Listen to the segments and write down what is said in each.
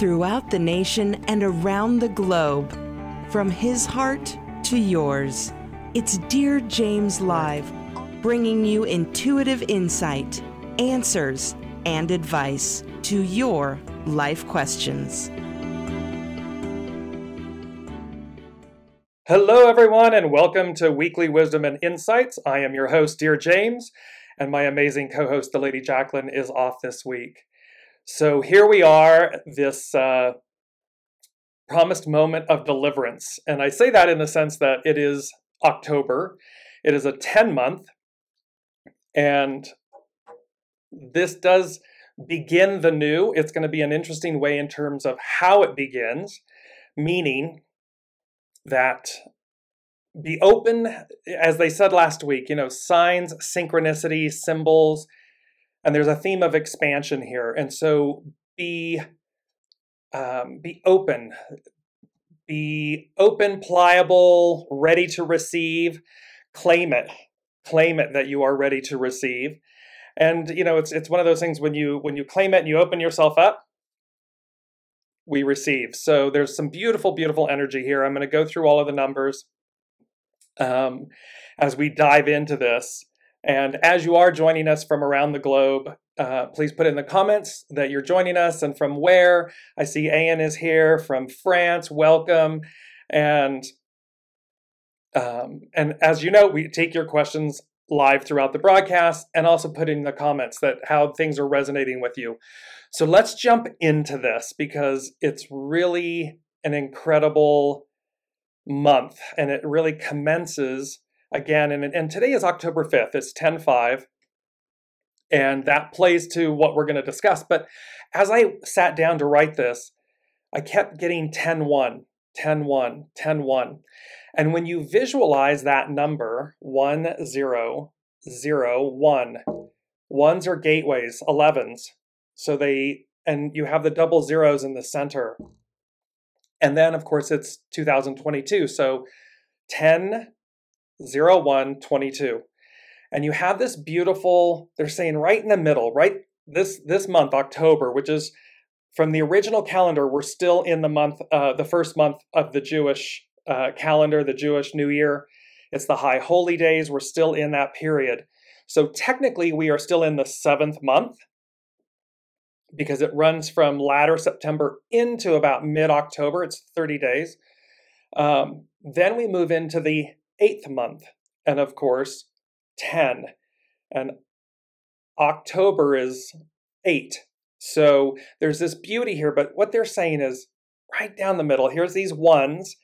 throughout the nation and around the globe. From his heart to yours, it's Dear James Live, bringing you intuitive insight, answers, and advice to your life questions. Hello, everyone, and welcome to Weekly Wisdom and Insights. I am your host, Dear James, and my amazing co host, the Lady Jacqueline, is off this week. So here we are, this uh, promised moment of deliverance. And I say that in the sense that it is October, it is a 10 month, and this does begin the new. It's going to be an interesting way in terms of how it begins, meaning that be open, as they said last week, you know, signs, synchronicity, symbols, and there's a theme of expansion here. And so be um, be open, be open, pliable, ready to receive. Claim it, claim it that you are ready to receive. And you know, it's it's one of those things when you when you claim it and you open yourself up, we receive. So there's some beautiful, beautiful energy here. I'm going to go through all of the numbers um, as we dive into this. And as you are joining us from around the globe, uh, please put in the comments that you're joining us and from where. I see Anne is here from France. Welcome. And um, and as you know, we take your questions live throughout the broadcast and also put in the comments that how things are resonating with you. So let's jump into this because it's really an incredible month and it really commences again and, and today is october 5th it's 10-5 and that plays to what we're going to discuss but as i sat down to write this i kept getting 10-1 10-1 10-1 and when you visualize that number 1 0 0 1 ones are gateways 11s so they and you have the double zeros in the center and then, of course, it's 2022. So 10, 01, 22. And you have this beautiful, they're saying right in the middle, right this this month, October, which is from the original calendar, we're still in the month, uh, the first month of the Jewish uh, calendar, the Jewish New Year. It's the high holy days. We're still in that period. So technically, we are still in the seventh month because it runs from latter September into about mid October. It's 30 days. Um, then we move into the eighth month, and of course, 10. And October is eight. So there's this beauty here, but what they're saying is right down the middle, here's these ones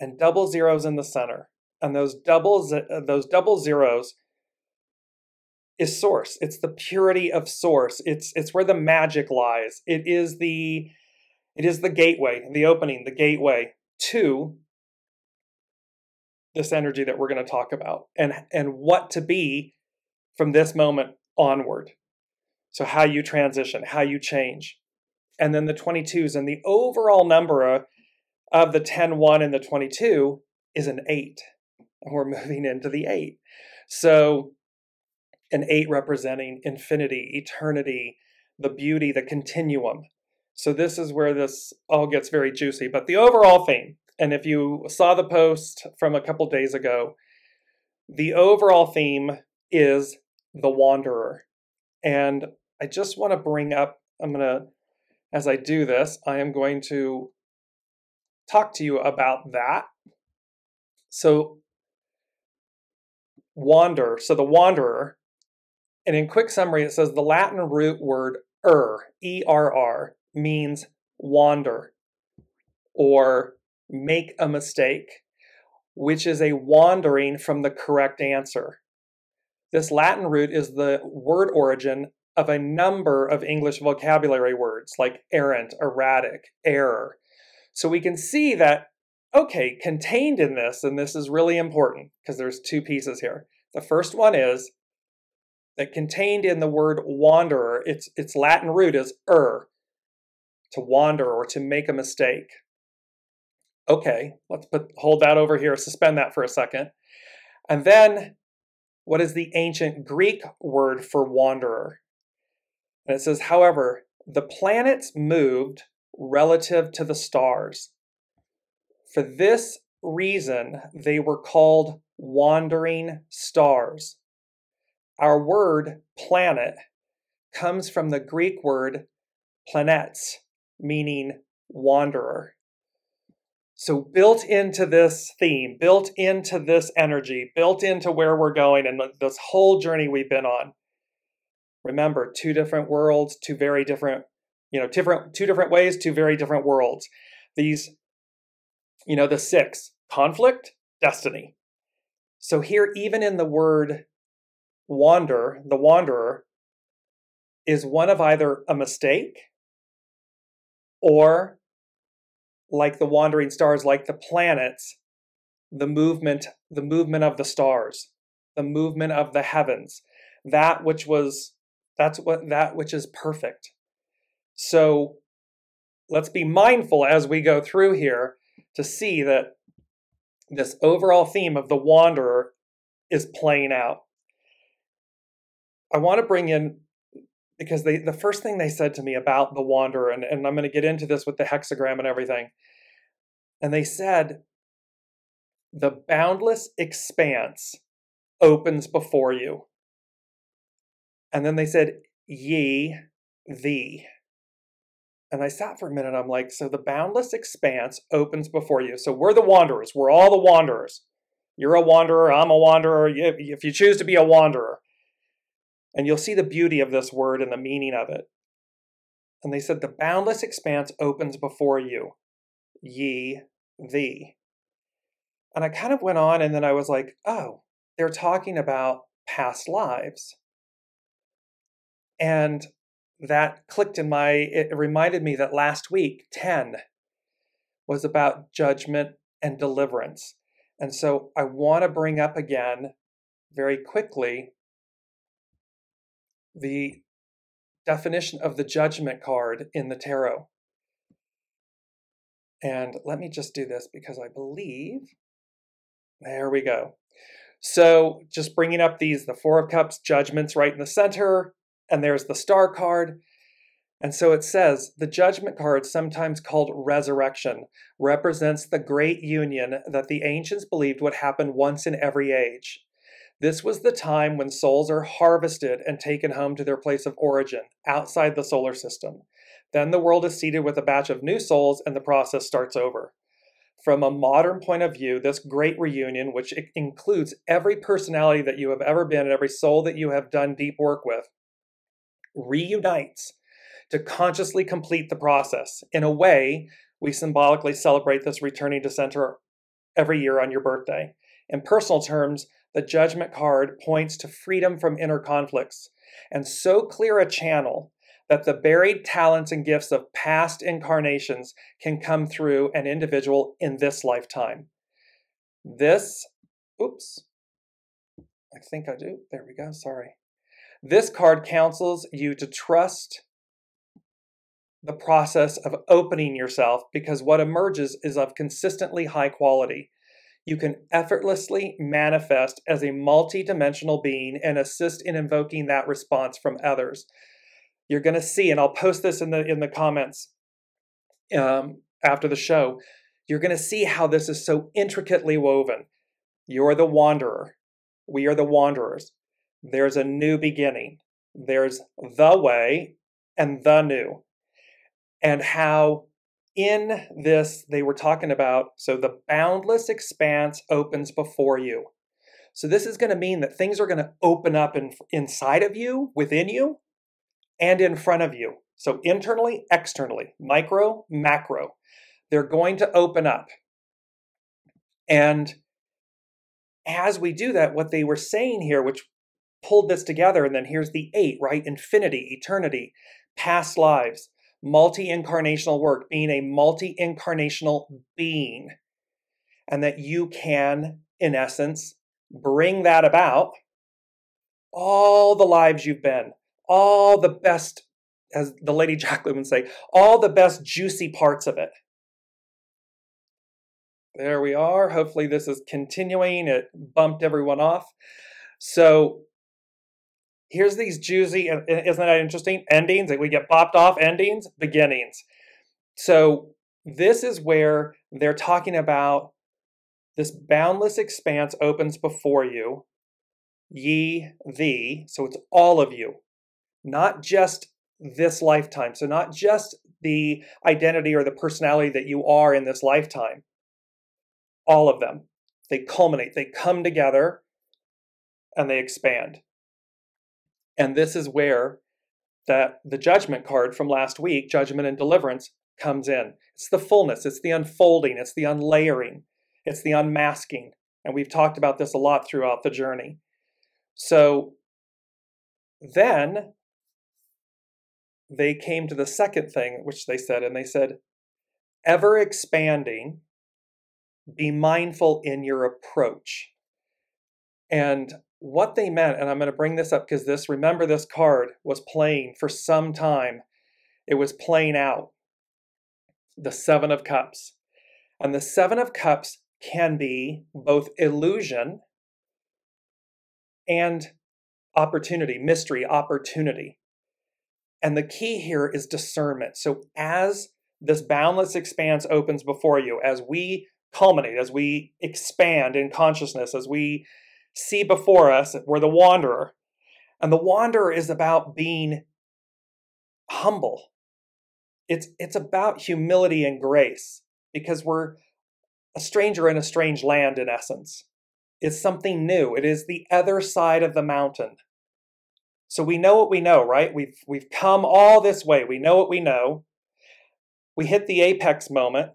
and double zeros in the center. And those doubles, uh, those double zeros is source. It's the purity of source. It's it's where the magic lies. It is the it is the gateway, the opening, the gateway to this energy that we're going to talk about and and what to be from this moment onward. So how you transition, how you change. And then the 22s and the overall number of, the 10 1 and the 22 is an 8. And we're moving into the 8. So an eight representing infinity, eternity, the beauty, the continuum. So this is where this all gets very juicy. But the overall theme, and if you saw the post from a couple days ago, the overall theme is the wanderer. And I just want to bring up, I'm going to, as I do this, I am going to talk to you about that. So, wander. So, the wanderer and in quick summary, it says the Latin root word er, E R R, means wander or make a mistake, which is a wandering from the correct answer. This Latin root is the word origin of a number of English vocabulary words like errant, erratic, error. So we can see that, okay, contained in this, and this is really important because there's two pieces here. The first one is that contained in the word wanderer, its, its Latin root is er, to wander or to make a mistake. Okay, let's put hold that over here, suspend that for a second. And then what is the ancient Greek word for wanderer? And it says, however, the planetes moved relative to the stars. For this reason, they were called wandering stars. Our word planet comes from the Greek word planets, meaning wanderer. So, built into this theme, built into this energy, built into where we're going and this whole journey we've been on. Remember, two different worlds, two very different, you know, different two different ways, two very different worlds. These, you know, the six conflict, destiny. So here, even in the word wander, the wanderer is one of either a mistake or like the wandering stars, like the planets, the movement, the movement of the stars, the movement of the heavens, that which was that's what that which is perfect. So let's be mindful as we go through here to see that this overall theme of the wanderer is playing out. I want to bring in because they the first thing they said to me about the wanderer, and, and I'm going to get into this with the hexagram and everything. And they said, the boundless expanse opens before you. And then they said, ye, thee. And I sat for a minute. I'm like, so the boundless expanse opens before you. So we're the wanderers. We're all the wanderers. You're a wanderer. I'm a wanderer. If you choose to be a wanderer, and you'll see the beauty of this word and the meaning of it. And they said, The boundless expanse opens before you, ye, thee. And I kind of went on, and then I was like, Oh, they're talking about past lives. And that clicked in my, it reminded me that last week, 10, was about judgment and deliverance. And so I want to bring up again very quickly the definition of the judgment card in the tarot. And let me just do this because I believe, there we go. So just bringing up these, the Four of Cups, judgments right in the center, and there's the star card. And so it says the judgment card, sometimes called resurrection, represents the great union that the ancients believed would happen once in every age. This was the time when souls are harvested and taken home to their place of origin, outside the solar system. Then the world is seeded with a batch of new souls and the process starts over. From a modern point of view, this great reunion, which includes every personality that you have ever been and every soul that you have done deep work with, reunites to consciously complete the process. In a way, we symbolically celebrate this returning to center every year on your birthday. In personal terms, the judgment card points to freedom from inner conflicts and so clear a channel that the buried talents and gifts of past incarnations can come through an individual in this lifetime. This, oops, I think I do. There we go. Sorry. This card counsels you to trust the process of opening yourself because what emerges is of consistently high quality you can effortlessly manifest as a multi-dimensional being and assist in invoking that response from others. You're going to see, and I'll post this in the in the comments um, after the show. You're going to see how this is so intricately woven. You're the wanderer. We are the wanderers. There's a new beginning. There's the way and the new. And how in this, they were talking about so the boundless expanse opens before you. So this is going to mean that things are going to open up in, inside of you, within you, and in front of you. So internally, externally, micro, macro. They're going to open up. And as we do that, what they were saying here, which pulled this together, and then here's the eight, right? Infinity, eternity, past lives multi incarnational work, being a multi incarnational being, and that you can, in essence, bring that about all the lives you've been, all the best, as the Lady Jacqueline would say, all the best juicy parts of it. There we are. Hopefully, this is continuing. It bumped everyone off. So, here's these juicy, isn't that interesting? Endings, like we get popped off endings, beginnings. So, this is where they're talking about this boundless expanse opens before you, ye, thee. So, it's all of you, not just this lifetime. So, not just the identity or the personality that you are in this lifetime. All of them. They culminate, they come together, and they expand. And this is where that the judgment card from last week, judgment and deliverance, comes in. It's the fullness, it's the unfolding, it's the unlayering, it's the unmasking. And we've talked about this a lot throughout the journey. So then they came to the second thing, which they said, and they said, ever expanding, be mindful in your approach. And what they meant, and I'm going to bring this up because this, remember, this card was playing for some time. It was playing out the Seven of Cups. And the Seven of Cups can be both illusion and opportunity, mystery, opportunity. And the key here is discernment. So as this boundless expanse opens before you, as we culminate, as we expand in consciousness, as we see before us, we're the wanderer. And the wanderer is about being humble. It's, it's about humility and grace because we're a stranger in a strange land, in essence. It's something new. It is the other side of the mountain. So we know what we know, right? We've we've come all this way. We know what we know. We hit the apex moment.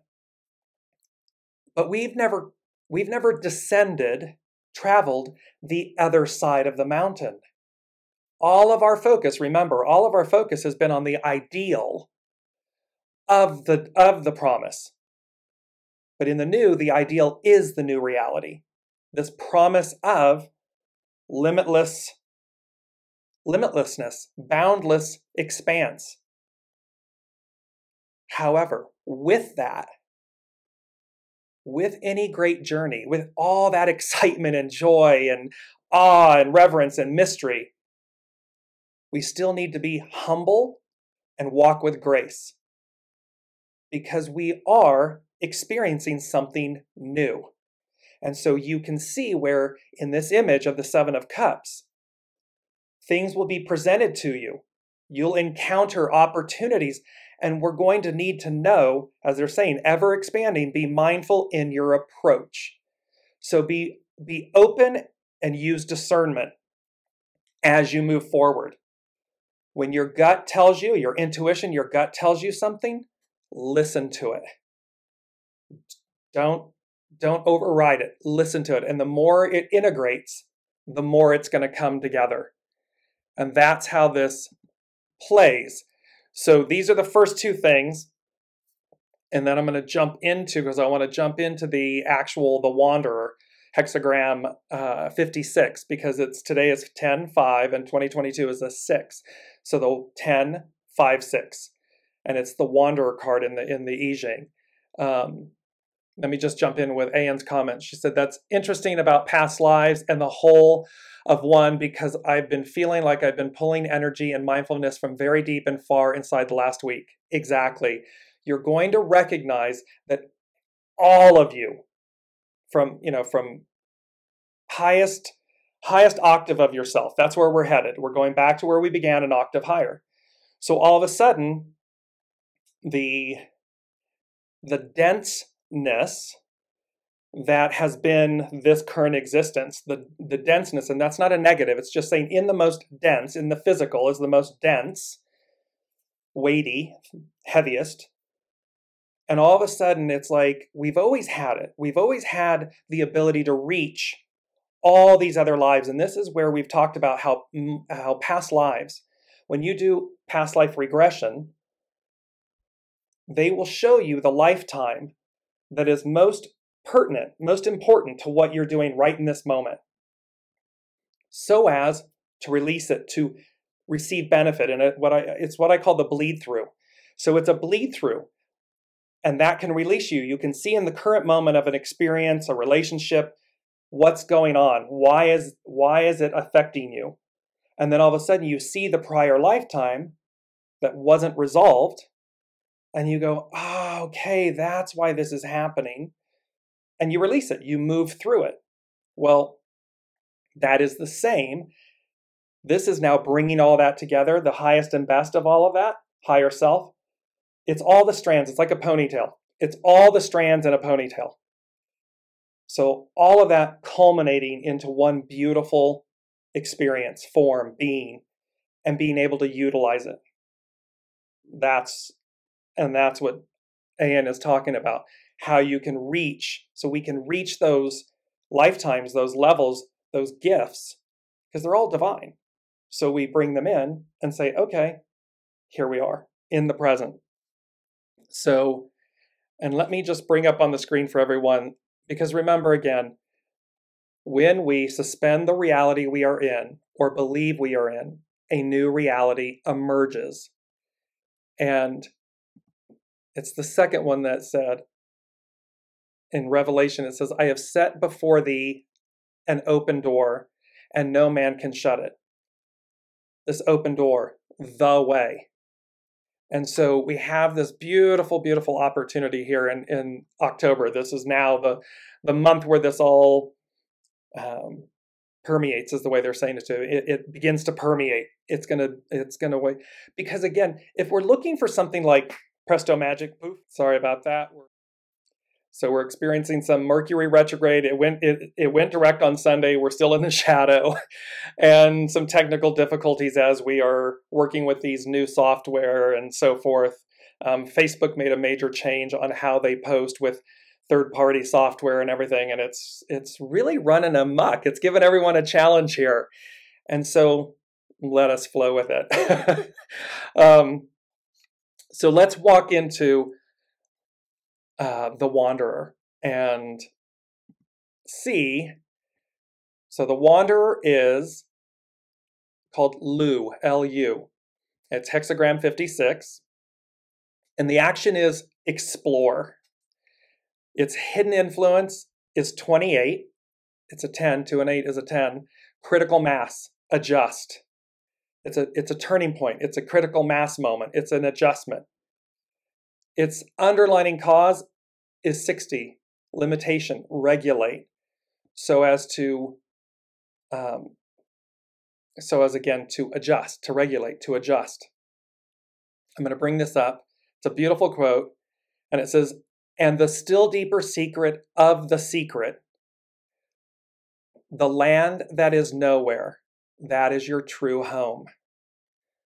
But we've never we've never descended, traveled the other side of the mountain. All of our focus, remember, all of our focus has been on the ideal of the of the promise. But in the new, the ideal is the new reality. This promise of limitless limitlessness, boundless expanse. However, with that, with any great journey, with all that excitement and joy and awe and reverence and mystery, we still need to be humble and walk with grace because we are experiencing something new. And so you can see where in this image of the Seven of Cups, Things will be presented to you. You'll encounter opportunities, and we're going to need to know, as they're saying, ever expanding, be mindful in your approach. So be, be open and use discernment as you move forward. When your gut tells you, your intuition, your gut tells you something, listen to it. Don't don't override it. Listen to it. And the more it integrates, the more it's going to come together. And that's how this plays. So these are the first two things. And then I'm going to jump into, because I want to jump into the actual, the Wanderer hexagram uh, 56, because it's today is 10, 5, and 2022 is a 6. So the 10, 5, 6. And it's the Wanderer card in the in the I Ching. Um, let me just jump in with Anne's comment. She said, That's interesting about past lives and the whole of one because I've been feeling like I've been pulling energy and mindfulness from very deep and far inside the last week. Exactly. You're going to recognize that all of you from, you know, from highest highest octave of yourself. That's where we're headed. We're going back to where we began an octave higher. So all of a sudden the the denseness that has been this current existence, the, the denseness, and that's not a negative, it's just saying in the most dense, in the physical, is the most dense, weighty, heaviest. And all of a sudden, it's like we've always had it. We've always had the ability to reach all these other lives. And this is where we've talked about how, mm, how past lives, when you do past life regression, they will show you the lifetime that is most pertinent, most important to what you're doing right in this moment, so as to release it, to receive benefit. And it, what I, it's what I call the bleed through. So it's a bleed through, and that can release you. You can see in the current moment of an experience, a relationship, what's going on. Why is why is it affecting you? And then all of a sudden you see the prior lifetime that wasn't resolved, and you go, ah. Oh, okay, that's why this is happening. And you release it, you move through it. Well, that is the same. This is now bringing all that together, the highest and best of all of that, higher self. It's all the strands. It's like a ponytail. It's all the strands in a ponytail. So, all of that culminating into one beautiful experience, form, being, and being able to utilize it. That's, and that's what Anne is talking about. How you can reach, so we can reach those lifetimes, those levels, those gifts, because they're all divine. So we bring them in and say, okay, here we are in the present. So, and let me just bring up on the screen for everyone, because remember again, when we suspend the reality we are in or believe we are in, a new reality emerges. And it's the second one that said in Revelation, it says, I have set before thee an open door, and no man can shut it. This open door, the way. And so we have this beautiful, beautiful opportunity here in, in October. This is now the, the month where this all um, permeates, is the way they're saying it to. It, it begins to permeate. It's gonna, it's gonna wait. Because again, if we're looking for something like presto magic, poof, sorry about that. So we're experiencing some Mercury retrograde. It went it, it went direct on Sunday. We're still in the shadow, and some technical difficulties as we are working with these new software and so forth. Um, Facebook made a major change on how they post with third party software and everything, and it's it's really running amok. It's given everyone a challenge here, and so let us flow with it. um, so let's walk into uh, the Wanderer and see. So the Wanderer is called Lu, L U. It's hexagram 56. And the action is explore. Its hidden influence is 28. It's a 10. 2 and 8 is a 10. Critical mass, adjust. It's a, it's a turning point. It's a critical mass moment. It's an adjustment. Its underlining cause is 60, limitation, regulate, so as to, um, so as again to adjust, to regulate, to adjust. I'm going to bring this up. It's a beautiful quote, and it says, and the still deeper secret of the secret, the land that is nowhere, that is your true home.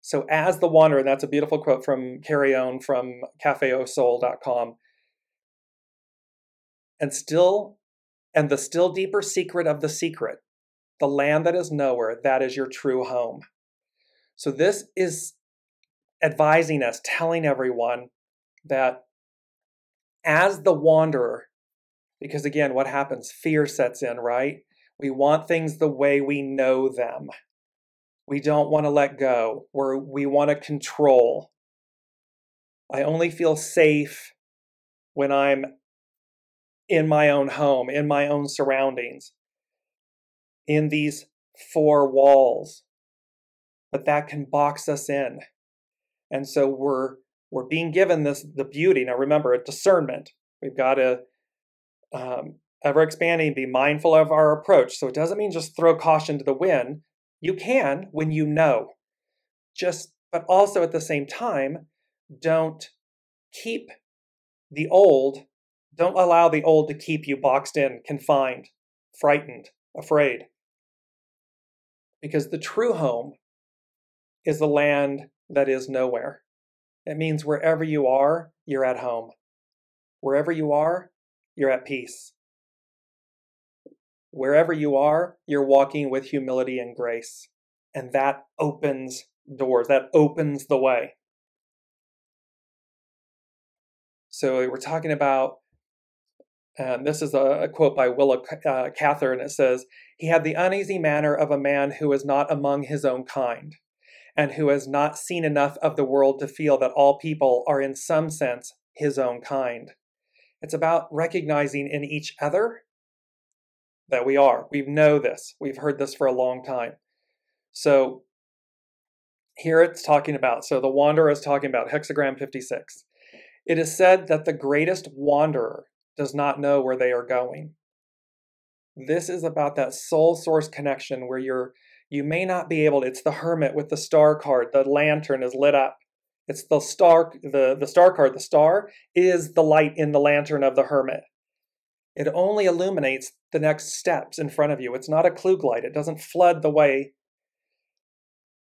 So, as the wanderer, that's a beautiful quote from Carrie Owen from cafeausoul.com. And still, and the still deeper secret of the secret, the land that is nowhere, that is your true home. So, this is advising us, telling everyone that as the wanderer, because again, what happens? Fear sets in, right? We want things the way we know them. We don't want to let go. We're, we want to control. I only feel safe when I'm in my own home, in my own surroundings, in these four walls. But that can box us in. And so we're we're being given this the beauty. Now remember, a discernment. We've got to um, ever expanding, be mindful of our approach. So it doesn't mean just throw caution to the wind, you can when you know. Just, but also at the same time, don't keep the old, don't allow the old to keep you boxed in, confined, frightened, afraid. Because the true home is the land that is nowhere. It means wherever you are, you're at home. Wherever you are, you're at peace. Wherever you are, you're walking with humility and grace. And that opens doors, that opens the way. So we're talking about, and this is a, a quote by Willa uh, Cather, and it says, He had the uneasy manner of a man who is not among his own kind, and who has not seen enough of the world to feel that all people are in some sense his own kind. It's about recognizing in each other that we are. We know this. We've heard this for a long time. So here it's talking about, so the Wanderer is talking about hexagram 56. It is said that the greatest wanderer does not know where they are going. This is about that soul source connection where you're you may not be able to, it's the hermit with the star card, the lantern is lit up. It's the star the, the star card, the star is the light in the lantern of the hermit. It only illuminates the next steps in front of you. It's not a Klieg light. It doesn't flood the way.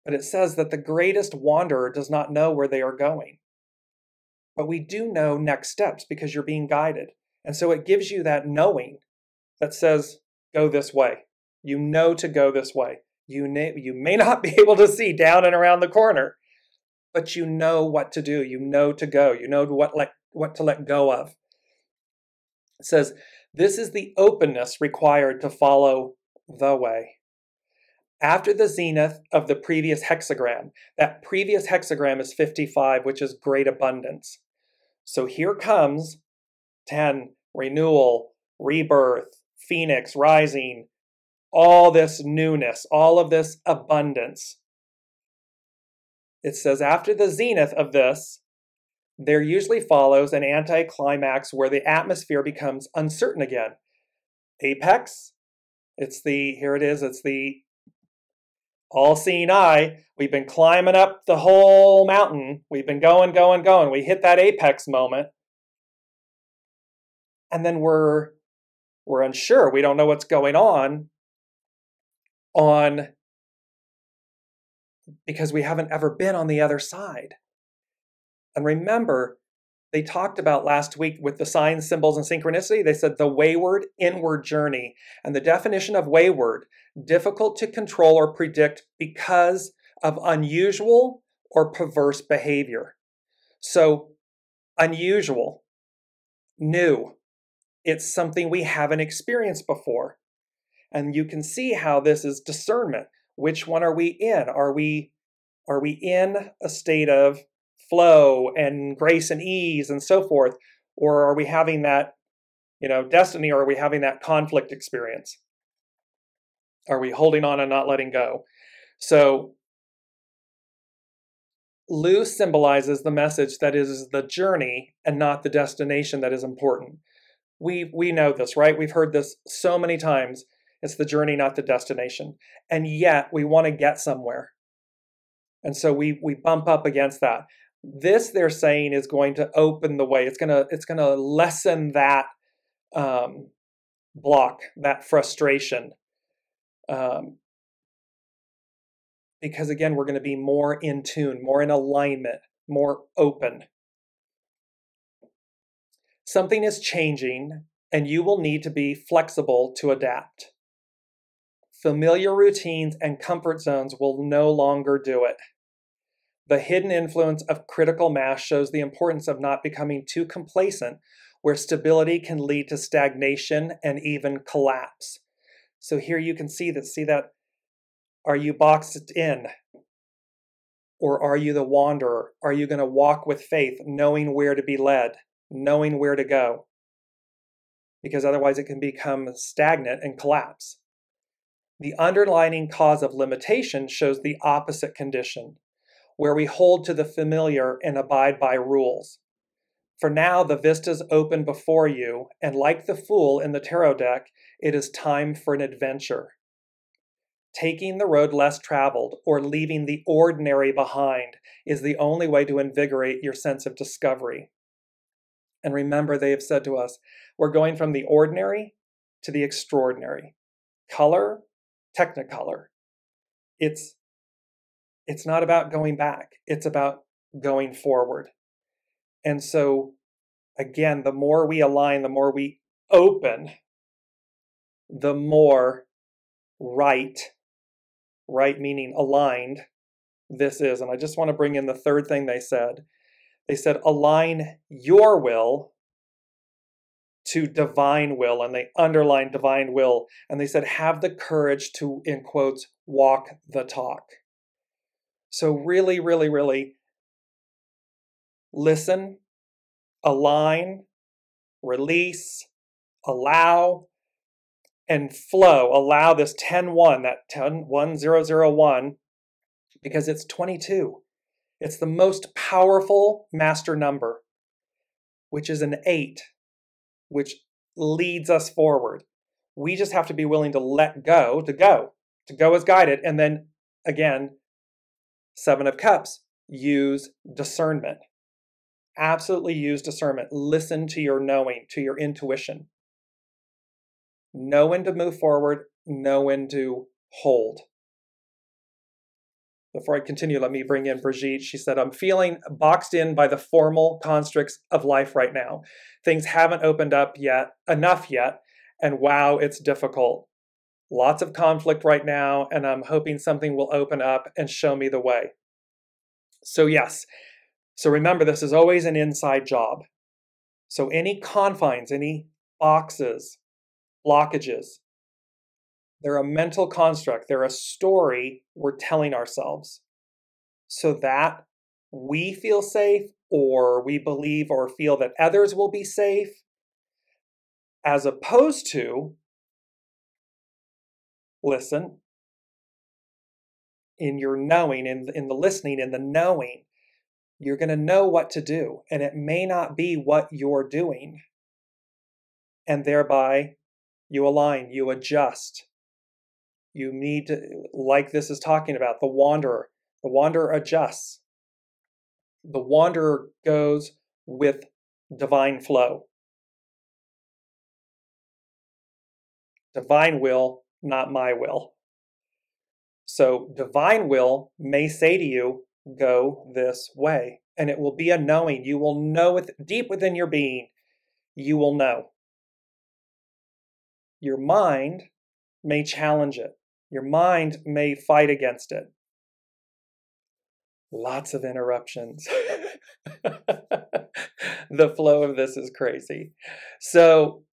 But it says that the greatest wanderer does not know where they are going. But we do know next steps because you're being guided. And so it gives you that knowing that says, go this way. You know to go this way. You, na- you may not be able to see down and around the corner, but you know what to do. You know to go. You know what, what to let go of. It says, This is the openness required to follow the way. After the zenith of the previous hexagram, that previous hexagram is 55, which is great abundance. So here comes 10, renewal, rebirth, phoenix, rising, all this newness, all of this abundance. It says, after the zenith of this, there usually follows an anticlimax where the atmosphere becomes uncertain again. Apex, it's the, here it is, it's the all seeing eye. We've been climbing up the whole mountain. We've been going, going, going. We hit that apex moment. And then we're we're unsure. We don't know what's going on on because we haven't ever been on the other side. And remember, they talked about last week with the signs, symbols, and synchronicity. They said the wayward inward journey. And the definition of wayward, difficult to control or predict because of unusual or perverse behavior. So, unusual, new, it's something we haven't experienced before. And you can see how this is discernment. Which one are we in? Are we are we in a state of flow and grace and ease and so forth or are we having that you know destiny or are we having that conflict experience? Are we holding on and not letting go? So Lu symbolizes the message that is the journey and not the destination that is important. We we know this, right? We've heard this so many times. It's the journey, not the destination. And yet we want to get somewhere. And so we we bump up against that. This they're saying is going to open the way. It's gonna it's gonna lessen that um, block, that frustration. Um, because again, we're going to be more in tune, more in alignment, more open. Something is changing, and you will need to be flexible to adapt. Familiar routines and comfort zones will no longer do it. The hidden influence of critical mass shows the importance of not becoming too complacent, where stability can lead to stagnation and even collapse. So here you can see that. See that? Are you boxed in? Or are you the wanderer? Are you going to walk with faith, knowing where to be led? knowing where to go, because otherwise it can become stagnant and collapse. The underlying cause of limitation shows the opposite condition, where we hold to the familiar and abide by rules. For now, the vistas open before you, and like the fool in the tarot deck, it is time for an adventure. Taking the road less traveled or leaving the ordinary behind is the only way to invigorate your sense of discovery. And remember, they have said to us, we're going from the ordinary to the extraordinary. Color, technicolor. It's it's not about going back. It's about going forward. And so again, the more we align, the more we open, the more right, right meaning aligned, this is. And I just want to bring in the third thing they said they said, align your will to divine will, and they underlined divine will. And they said, have the courage to, in quotes, walk the talk. So, really, really, really listen, align, release, allow, and flow. Allow this 10 1, that 10 1 0 0 1, because it's 22. It's the most powerful master number. which is an eight, which leads us forward. We just have to be willing to let go, to go, to go as guided. And then again, Seven of Cups, use discernment. Absolutely use discernment. Listen to your knowing, to your intuition. Know when to move forward, know when to hold. Before I continue, let me bring in Brigitte. She said, I'm feeling boxed in by the formal constructs of life right now. Things haven't opened up yet, enough yet, and wow, it's difficult. Lots of conflict right now, and I'm hoping something will open up and show me the way. So, yes, so remember, this is always an inside job. So, any confines, any boxes, blockages, they're a mental construct, they're a story we're telling ourselves so that we feel safe or we believe or feel that others will be safe, as opposed to, listen, in your knowing, in, in the listening, in the knowing, you're going to know what to do. And it may not be what you're doing. And thereby, you align, you adjust, you need to, like this is talking about, the wanderer. The wanderer adjusts. The wanderer goes with divine flow. Divine will, not my will. So, divine will may say to you, go this way. And it will be a knowing. You will know it deep within your being. You will know. Your mind may challenge it. Your mind may fight against it. Lots of interruptions. the flow of this is crazy. So,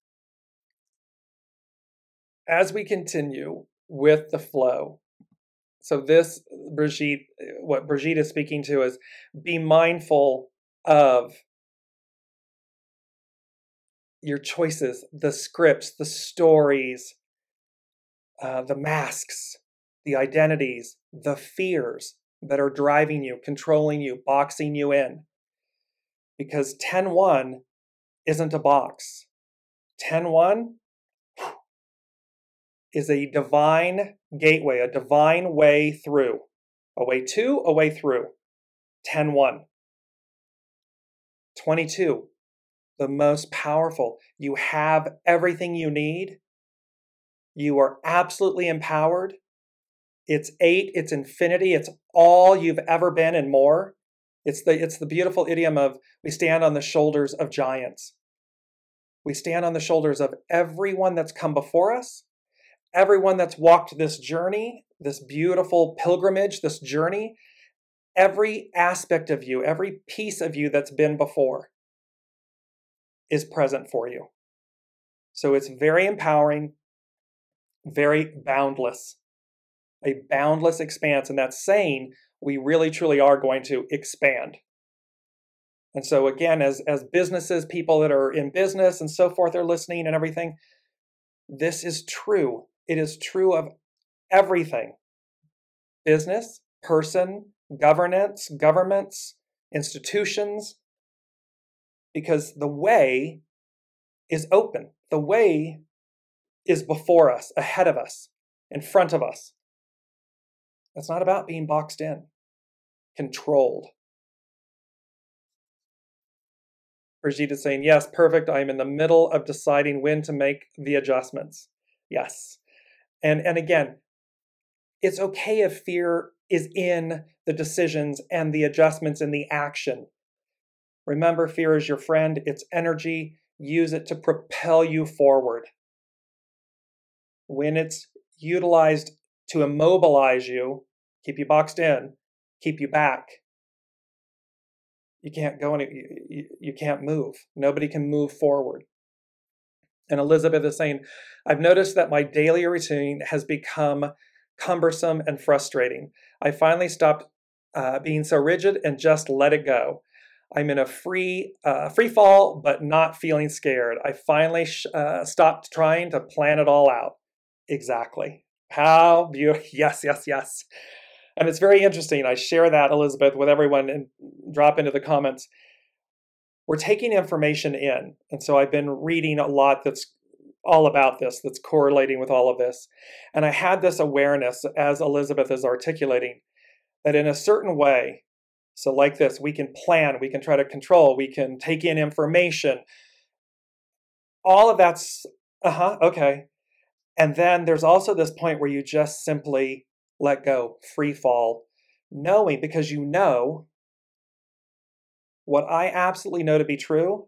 as we continue with the flow, so this, Brigitte, what Brigitte is speaking to is be mindful of your choices, the scripts, the stories, uh, the masks, the identities, the fears that are driving you, controlling you, boxing you in. Because 10 1 isn't a box. 10 1 is a divine gateway, a divine way through. A way to, a way through. 10 1. 22, the most powerful. You have everything you need you are absolutely empowered. It's eight, it's infinity, it's all you've ever been and more. It's the, it's the beautiful idiom of we stand on the shoulders of giants. We stand on the shoulders of everyone that's come before us, everyone that's walked this journey, this beautiful pilgrimage, this journey, every aspect of you, every piece of you that's been before is present for you. So it's very empowering very boundless, a boundless expanse. And that's saying we really truly are going to expand. And so again, as as businesses, people that are in business and so forth are listening and everything, this is true. It is true of everything. Business, person, governance, governments, institutions, because the way is open. The way is before us, ahead of us, in front of us. It's not about being boxed in, controlled. Brigitte is saying, Yes, perfect. I am in the middle of deciding when to make the adjustments. Yes. And, and again, it's okay if fear is in the decisions and the adjustments and the action. Remember, fear is your friend, it's energy. Use it to propel you forward when it's utilized to immobilize you, keep you boxed in, keep you back, you can't go any, you, you can't move. Nobody can move forward. And Elizabeth is saying, I've noticed that my daily routine has become cumbersome and frustrating. I finally stopped uh, being so rigid and just let it go. I'm in a free uh, free fall, but not feeling scared. I finally sh- uh, stopped trying to plan it all out. Exactly. How beautiful. Yes, yes, yes. And it's very interesting. I share that, Elizabeth, with everyone and drop into the comments. We're taking information in. And so I've been reading a lot that's all about this, that's correlating with all of this. And I had this awareness as Elizabeth is articulating that in a certain way, so like this, we can plan, we can try to control, we can take in information. All of that's, uh huh, okay. And then there's also this point where you just simply let go, free fall, knowing because you know what I absolutely know to be true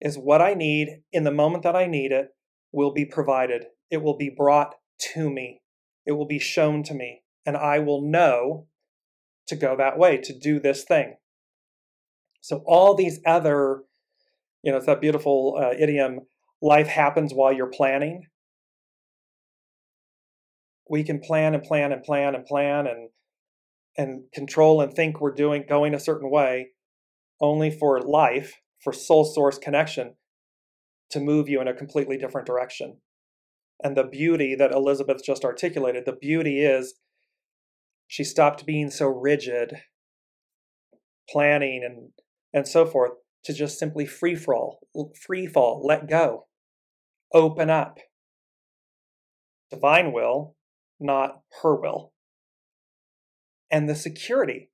is what I need in the moment that I need it will be provided. It will be brought to me. It will be shown to me. And I will know to go that way, to do this thing. So, all these other, you know, it's that beautiful uh, idiom life happens while you're planning. We can plan and plan and plan and plan and and control and think we're doing going a certain way only for life, for soul source connection to move you in a completely different direction. And the beauty that Elizabeth just articulated, the beauty is she stopped being so rigid, planning and and so forth, to just simply free fall, free fall, let go, open up. Divine will, not her will. And the security,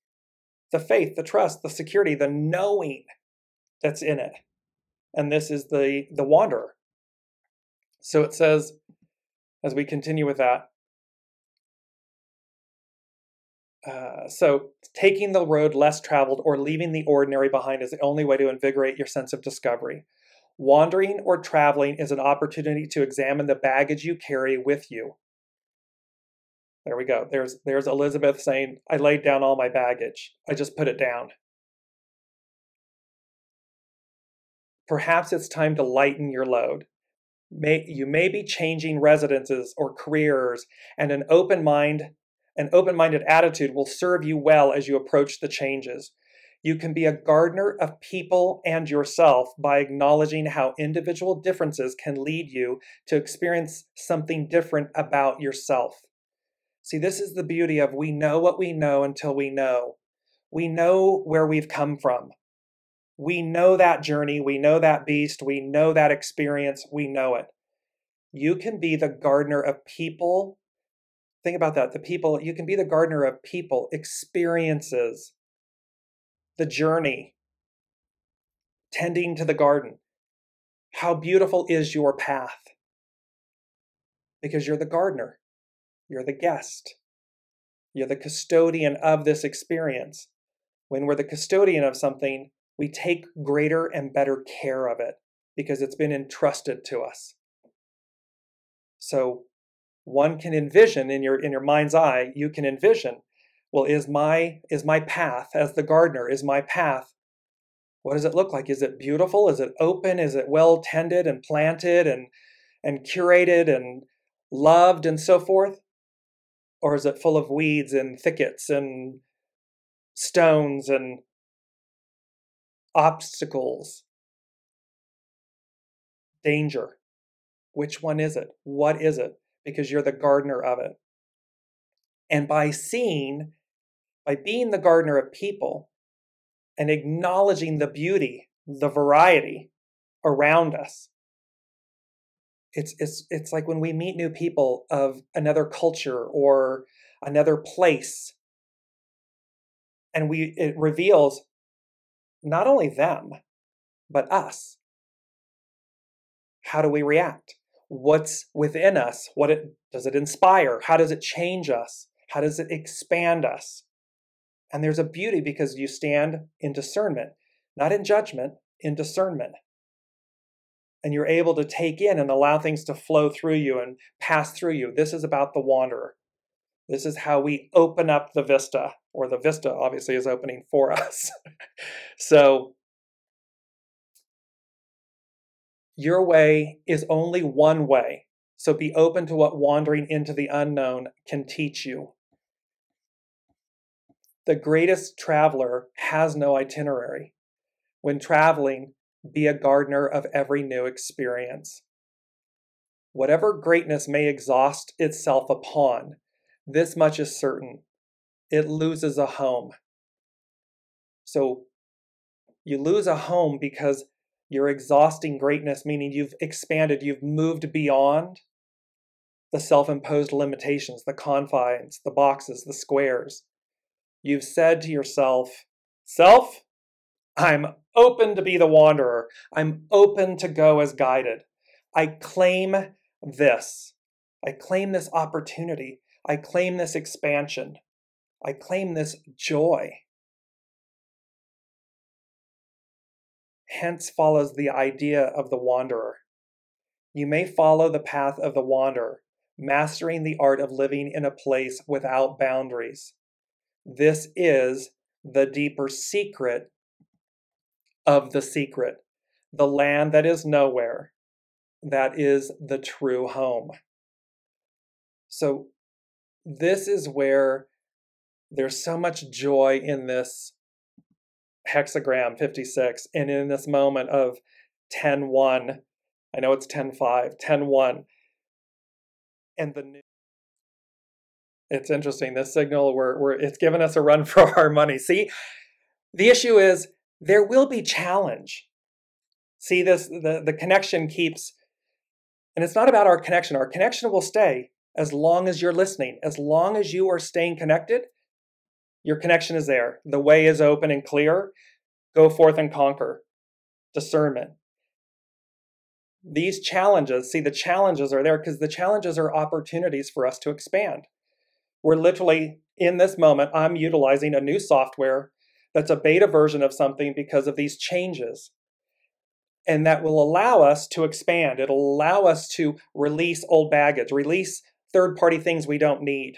the faith, the trust, the security, the knowing that's in it and this is the the wanderer. So it says, as we continue with that. Uh, so, taking the road less traveled or leaving the ordinary behind is the only way to invigorate your sense of discovery. Wandering or traveling is an opportunity to examine the baggage you carry with you. There we go. There's there's Elizabeth saying, "I laid down all my baggage. I just put it down." Perhaps it's time to lighten your load. May, you may be changing residences or careers, and an open mind, an open-minded attitude will serve you well as you approach the changes. You can be a gardener of people and yourself by acknowledging how individual differences can lead you to experience something different about yourself. See, this is the beauty of we know what we know until we know. We know where we've come from. We know that journey. We know that beast. We know that experience. We know it. You can be the gardener of people. Think about that. The people, you can be the gardener of people, experiences, the journey, tending to the garden. How beautiful is your path? Because you're the gardener, you're the guest, you're the custodian of this experience. When we're the custodian of something, we take greater and better care of it because it's been entrusted to us. So one can envision in your in your mind's eye, you can envision, well, is my is my path as the gardener, is my path what does it look like? Is it beautiful? Is it open? Is it well tended and planted and and curated and loved and so forth? Or is it full of weeds and thickets and stones and obstacles, danger. Which one is it? What is it? Because you're the gardener of it. And by seeing, by being the gardener of people and acknowledging the beauty, the variety around us, it's, it's, it's like when we meet new people of another culture or another place and we it reveals not only them, but us. How do we react? What's within us? What it, does it inspire? How does it change us? How does it expand us? And there's a beauty because you stand in discernment, not in judgment, in discernment. And you're able to take in and allow things to flow through you and pass through you. This is about the wanderer. This is how we open up the vista, or the vista obviously is opening for us. so, your way is only one way. So, be open to what wandering into the unknown can teach you. The greatest traveler has no itinerary. When traveling, be a gardener of every new experience. Whatever greatness may exhaust itself upon, this much is certain it loses a home. So You lose a home because you're exhausting greatness, meaning you've expanded, you've moved beyond the self imposed limitations, the confines, the boxes, the squares. You've said to yourself, Self, I'm open to be the wanderer. I'm open to go as guided. I claim this. I claim this opportunity. I claim this expansion. I claim this joy. Hence follows the idea of the wanderer. You may follow the path of the wanderer, mastering the art of living in a place without boundaries. This is the deeper secret of the secret, the land that is nowhere, that is the true home. So, this is where there's so much joy in this hexagram 56 and in this moment of 10 1 i know it's 10 5 10 1 and the new it's interesting this signal where we're it's given us a run for our money see the issue is there will be challenge see this the, the connection keeps and it's not about our connection our connection will stay as long as you're listening as long as you are staying connected your connection is there. The way is open and clear. Go forth and conquer. Discernment. These challenges, see, the challenges are there because the challenges are opportunities for us to expand. We're literally in this moment, I'm utilizing a new software that's a beta version of something because of these changes. And that will allow us to expand. It'll allow us to release old baggage, release third party things we don't need.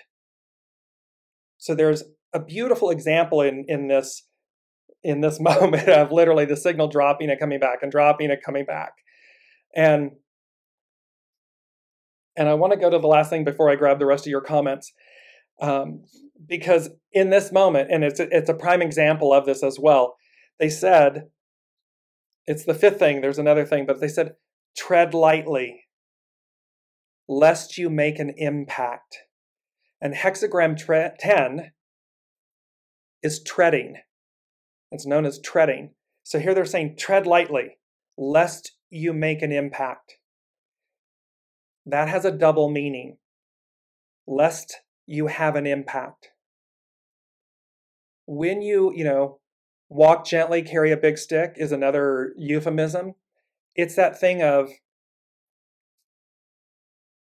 So there's a beautiful example in in this in this moment of literally the signal dropping and coming back and dropping and coming back and and i want to go to the last thing before i grab the rest of your comments um, because in this moment and it's a, it's a prime example of this as well they said it's the fifth thing there's another thing but they said tread lightly lest you make an impact and hexagram tre- 10 is treading. It's known as treading. So here they're saying, tread lightly, lest you make an impact. That has a double meaning. Lest you have an impact. When you, you know, walk gently, carry a big stick is another euphemism. It's that thing of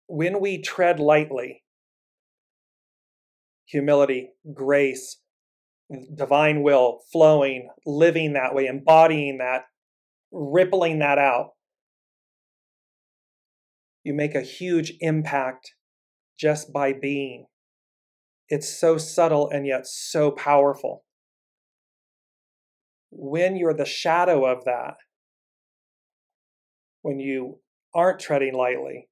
when we tread lightly, humility, grace, divine will flowing, living that way, embodying that, rippling that out, you make a huge impact just by being. It's so subtle and yet so powerful. When you're the shadow of that, when you aren't treading lightly,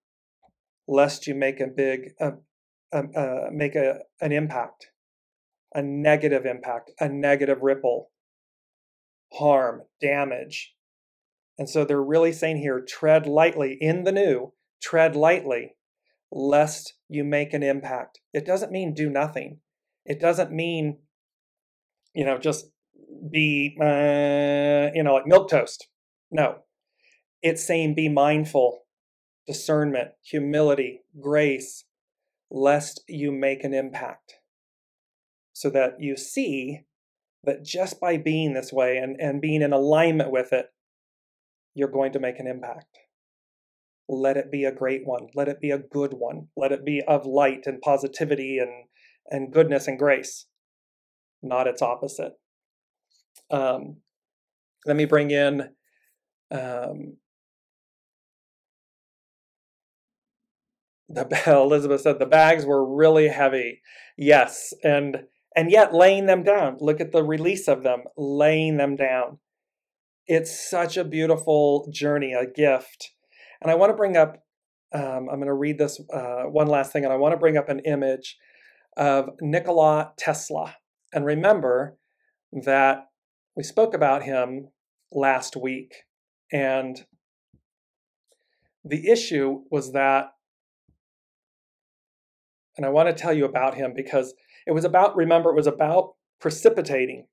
lest you make a big, uh, uh, uh, make a, an impact a negative impact, a negative ripple, harm, damage. And so they're really saying here tread lightly in the new, tread lightly, lest you make an impact. It doesn't mean do nothing. It doesn't mean, you know, just be, uh, you know, like milk toast. No. It's saying be mindful, discernment, humility, grace, lest you make an impact so that you see that just by being this way and, and being in alignment with it, you're going to make an impact. Let it be a great one. Let it be a good one. Let it be of light and positivity and, and goodness and grace, not its opposite. Um, let me bring in um, the Elizabeth said the bags were really heavy. Yes, and and yet laying them down. Look at the release of them, laying them down. It's such a beautiful journey, a gift. And I want to bring up, um, I'm going to read this uh, one last thing, and I want to bring up an image of Nikola Tesla. And remember that we spoke about him last week. And the issue was that, and I want to tell you about him because it was about, remember, it was about precipitating.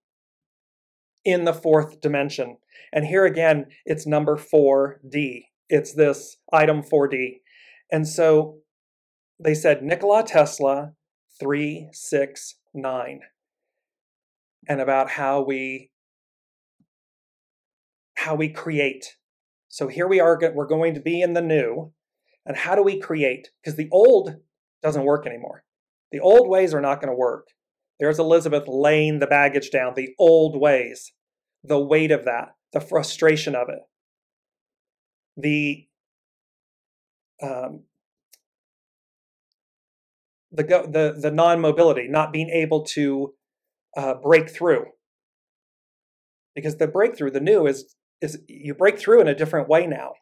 in the fourth dimension. And here again, it's number 4D. It's this item 4D. And so they said Nikola Tesla 369 and about how we how we create. So here we are we're going to be in the new and how do we create? Because the old doesn't work anymore. The old ways are not going to work. There's Elizabeth laying the baggage down, the old ways, the weight of that, the frustration of it, the um, the the the non-mobility, not being able to uh, break through, because the breakthrough, the new, is is you break through in a different way now.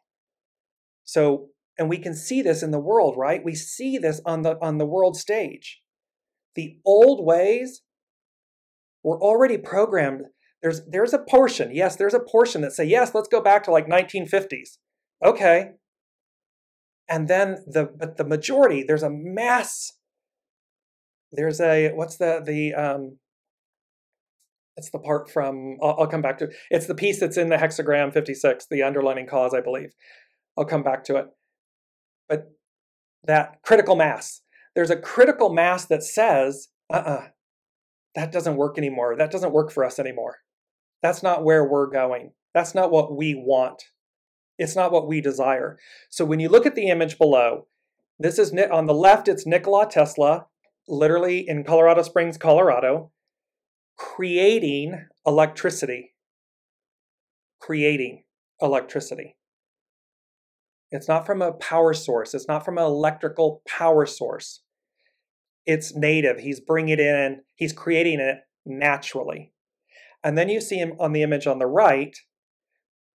So, and we can see this in the world, right? We see this on the on the world stage. The old ways were already programmed. There's there's a portion, yes, there's a portion that say yes, let's go back to like 1950s. Okay, and then the but the majority there's a mass there's a what's the the um it's the part from I'll, I'll, come back to it. it's the piece that's in the hexagram 56 the underlining cause i believe. I'll come back to it. But that critical mass there's a critical mass that says uh-uh that doesn't work anymore. That doesn't work for us anymore. That's not where we're going. That's not what we want it's not what we desire. So when you look at the image below, this is on the left, it's Nikola Tesla, literally in Colorado Springs, Colorado, creating electricity. Creating electricity. It's not from a power source, it's not from an electrical power source. It's native. He's bringing it in, he's creating it naturally. And then you see him on the image on the right,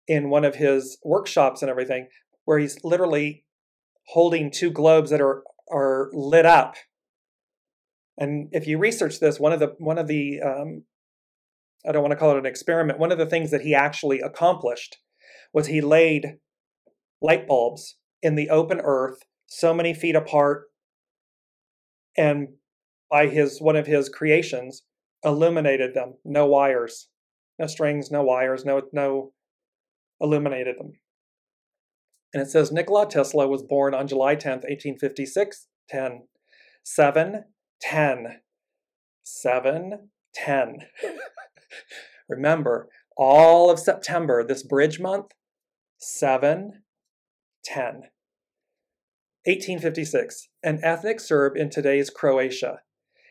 in one of his workshops and everything, where he's literally holding two globes that are are lit up. And if you research this, one of the one of the um, I don't want to call it an experiment. One of the things that he actually accomplished was he laid light bulbs in the open earth, so many feet apart, and by his one of his creations, illuminated them. No wires, no strings, no wires, no no illuminated them. And it says Nikola Tesla was born on July 10th, 1856, 10, 7, 10, 7, 10. Remember, all of September, this bridge month, 7, 10. 1856, an ethnic Serb in today's Croatia.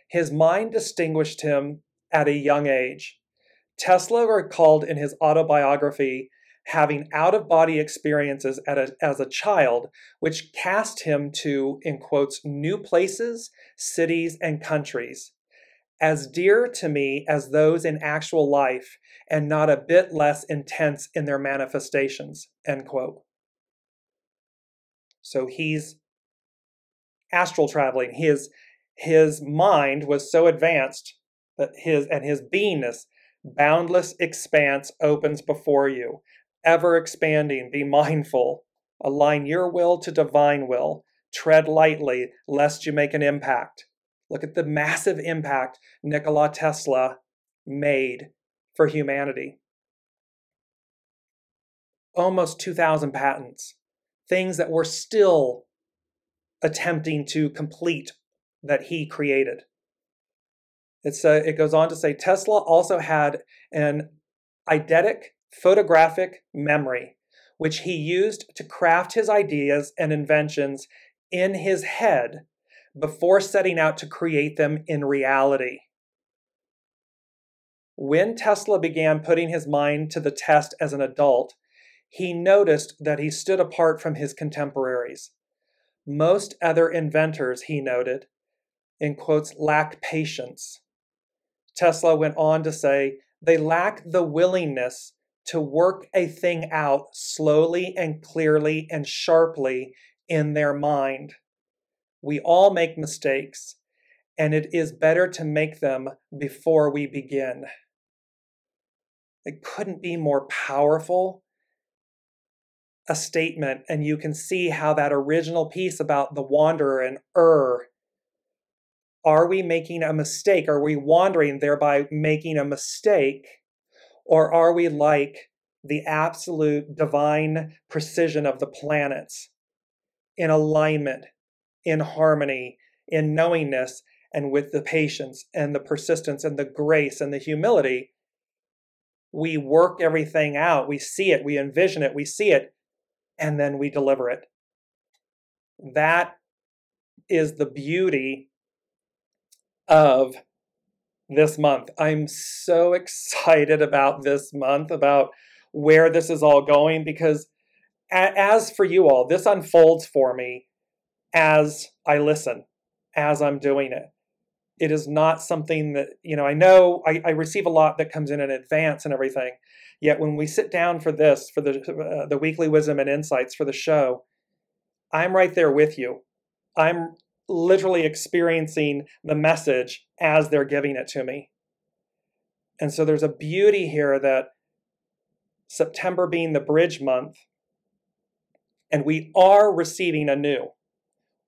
His mind distinguished him at a young age. Tesla recalled in his autobiography having out of body experiences a, as a child, which cast him to, in quotes, new places, cities, and countries, as dear to me as those in actual life, and not a bit less intense in their manifestations, end quote. So he's astral traveling. His, his mind was so advanced that his and his beingness boundless expanse opens before you ever expanding. Be mindful. Align your will to divine will. Tread lightly, lest you make an impact. Look at the massive impact Nikola Tesla made for humanity. Almost 2,000 patents, things that we're still attempting to complete that he created. It's, uh, it goes on to say Tesla also had an eidetic photographic memory, which he used to craft his ideas and inventions in his head before setting out to create them in reality. When Tesla began putting his mind to the test as an adult, he noticed that he stood apart from his contemporaries. Most other inventors, he noted, in quotes, lack patience. Tesla went on to say, they lack the willingness to work a thing out slowly and clearly and sharply in their mind. We all make mistakes, and it is better to make them before we begin. It couldn't be more powerful a statement, and you can see how that original piece about the wanderer and er. Are we making a mistake? Are we wandering, thereby making a mistake? Or are we like the absolute divine precision of the planets in alignment, in harmony, in knowingness, and with the patience and the persistence and the grace and the humility? We work everything out. We see it, we envision it, we see it, and then we deliver it. That is the beauty of this month. I'm so excited about this month, about where this is all going, because as for you all, this unfolds for me as I listen, as I'm doing it. It is not something that, you know, I know I, I receive a lot that comes in in advance and everything. Yet when we sit down for this, for the, uh, the weekly wisdom and insights for the show, I'm right there with you. I'm literally experiencing the message as they're giving it to me. And so there's a beauty here that September being the bridge month, and we are receiving anew.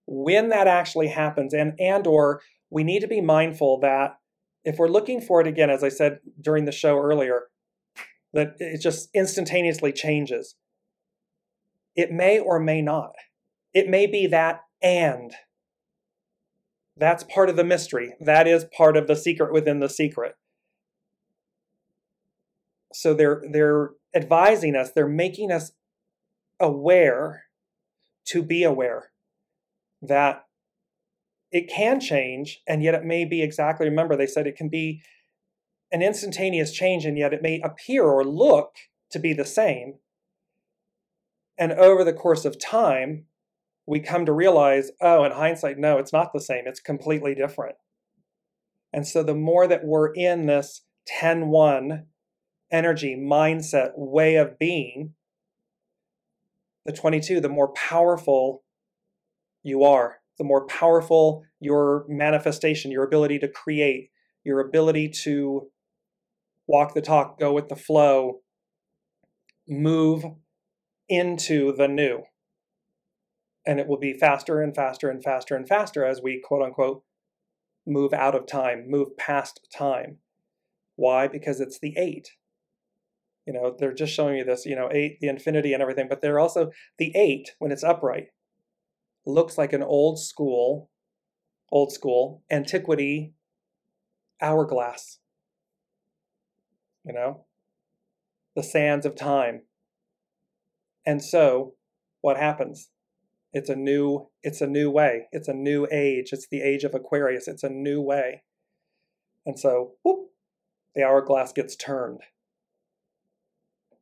When that actually happens, and and or we need to be mindful that if we're looking for it again, as I said during the show earlier, that it just instantaneously changes. It may or may not. It may be that and that's part of the mystery. That is part of the secret within the secret. So they're they're advising us, they're making us aware to be aware that it can change and yet it may be exactly remember they said it can be an instantaneous change and yet it may appear or look to be the same and over the course of time we come to realize, oh, in hindsight, no, it's not the same. It's completely different. And so the more that we're in this 10 1 energy, mindset, way of being, the 22, the more powerful you are, the more powerful your manifestation, your ability to create, your ability to walk the talk, go with the flow, move into the new and it will be faster and faster and faster and faster as we quote unquote move out of time, move past time. Why? Because it's the eight. You know, they're just showing you this, you know, eight, the infinity and everything, but they're also the eight when it's upright looks like an old school, old school antiquity hourglass. You know, the sands of time. And so, what happens? It's a new it's a new way. It's a new age. It's the age of Aquarius. It's a new way. And so, whoop, the hourglass gets turned.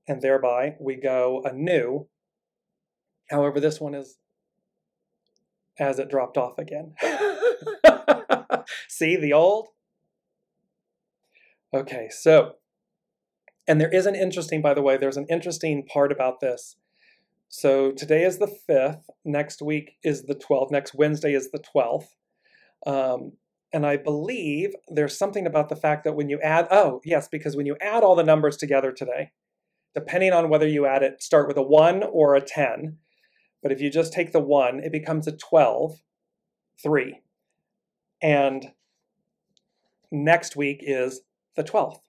And thereby we go anew. However, this one is as it dropped off again. See the old? Okay, so, and there is an interesting, by the way, there's an interesting part about this so today is the 5th. Next week is the 12th. Next Wednesday is the 12th. Um, and I believe there's something about the fact that when you add, oh, yes, because when you add all the numbers together today, depending on whether you add it, start with a 1 or a 10. But if you just take the 1, it becomes a 12, 3. And next week is the 12th.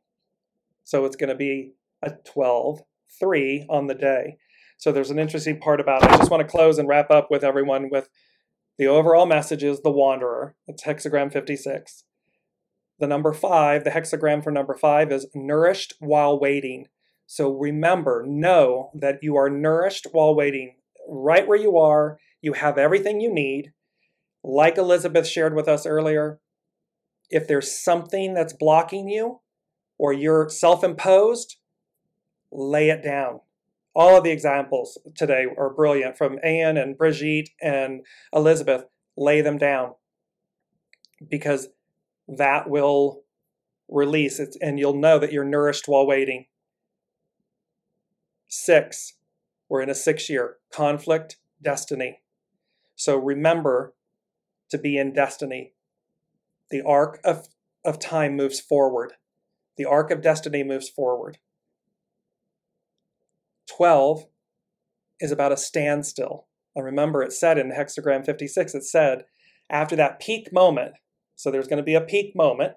So it's going to be a 12, 3 on the day. So there's an interesting part about it. I just want to close and wrap up with everyone with the overall message is the wanderer. It's hexagram 56. The number five, the hexagram for number five is nourished while waiting. So remember, know that you are nourished while waiting. Right where you are, you have everything you need. Like Elizabeth shared with us earlier, if there's something that's blocking you or you're self imposed, lay it down all of the examples today are brilliant from Anne and Brigitte and Elizabeth. Lay them down because that will release it and you'll know that you're nourished while waiting. Six, we're in a six year conflict, destiny. So remember to be in destiny. The arc of, of time moves forward, the arc of destiny moves forward. 12 is about a standstill. And remember, it said in hexagram 56, it said, after that peak moment, so there's going to be a peak moment,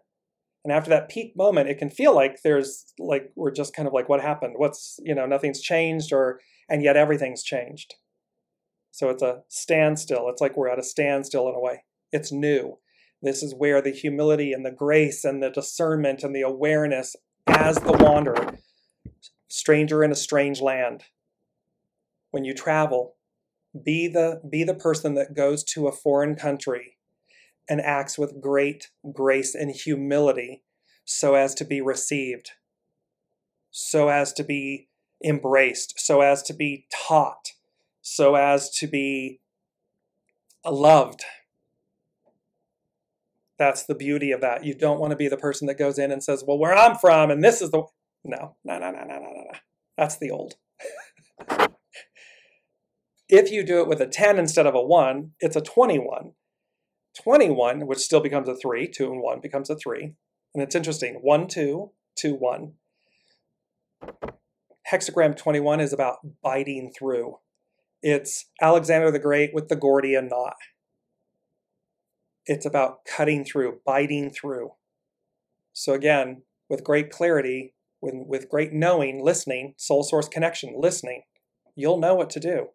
And after that peak moment, it can feel like there's like we're just kind of like, what happened? What's, you know, nothing's changed, or, and yet everything's changed. So it's a standstill. It's like we're at a standstill in a way. It's new. This is where the humility and the grace and the discernment and the awareness as the wanderer, stranger in a strange land. When you travel, be the, be the person that goes to a foreign country and acts with great grace and humility so as to be received, so as to be embraced, so as to be taught, so as to be loved. That's the beauty of that. You don't want to be the person that goes in and says, Well, where I'm from, and this is the. No, no, no, no, no, no, no. That's the old. if you do it with a 10 instead of a 1, it's a 21. 21, which still becomes a 3, 2 and 1 becomes a 3. And it's interesting 1, 2, 2, 1. Hexagram 21 is about biting through. It's Alexander the Great with the Gordian knot. It's about cutting through, biting through. So, again, with great clarity, with, with great knowing, listening, soul source connection, listening, you'll know what to do.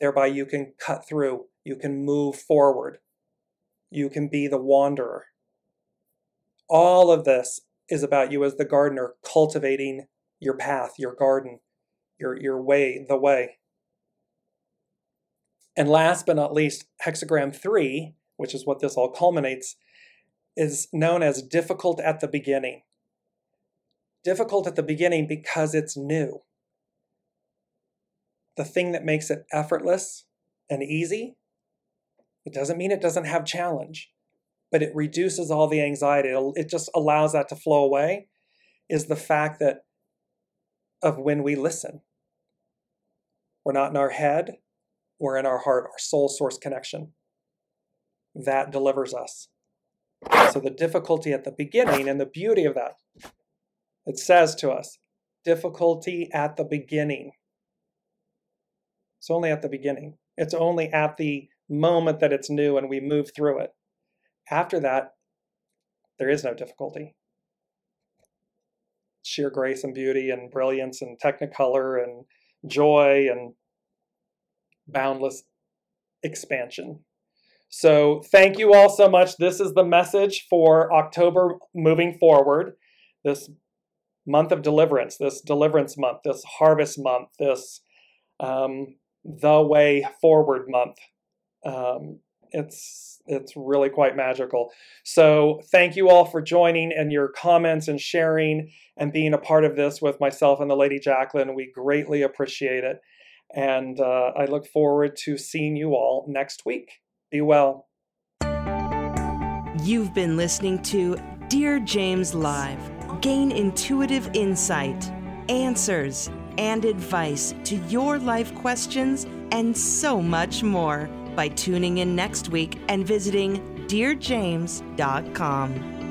Thereby, you can cut through, you can move forward, you can be the wanderer. All of this is about you as the gardener cultivating your path, your garden, your, your way, the way. And last but not least, hexagram three, which is what this all culminates, is known as difficult at the beginning. Difficult at the beginning because it's new. The thing that makes it effortless and easy it doesn't mean it doesn't have challenge, but it reduces all the anxiety. It, just allows that to flow away. Is the fact that of when we listen, we're not in our head, we're in our heart, our soul source connection. That delivers us. So, the difficulty at the beginning and the beauty of that, it says to us difficulty at the beginning. It's only at the beginning. It's only at the moment that it's new and we move through it. After that, there is no difficulty. Sheer grace and beauty and brilliance and technicolor and joy and boundless expansion. So, thank you all so much. This is the message for October moving forward. This month of deliverance, this deliverance month, this harvest month, this um, the way forward month um, it's it's really quite magical. So thank you all for joining and your comments and sharing and being a part of this with myself and the Lady Jacqueline. We greatly appreciate it, and uh, I look forward to seeing you all next week. Be well. You've been listening to Dear James Live. Gain intuitive insight, answers, and advice to your life questions, and so much more by tuning in next week and visiting DearJames.com.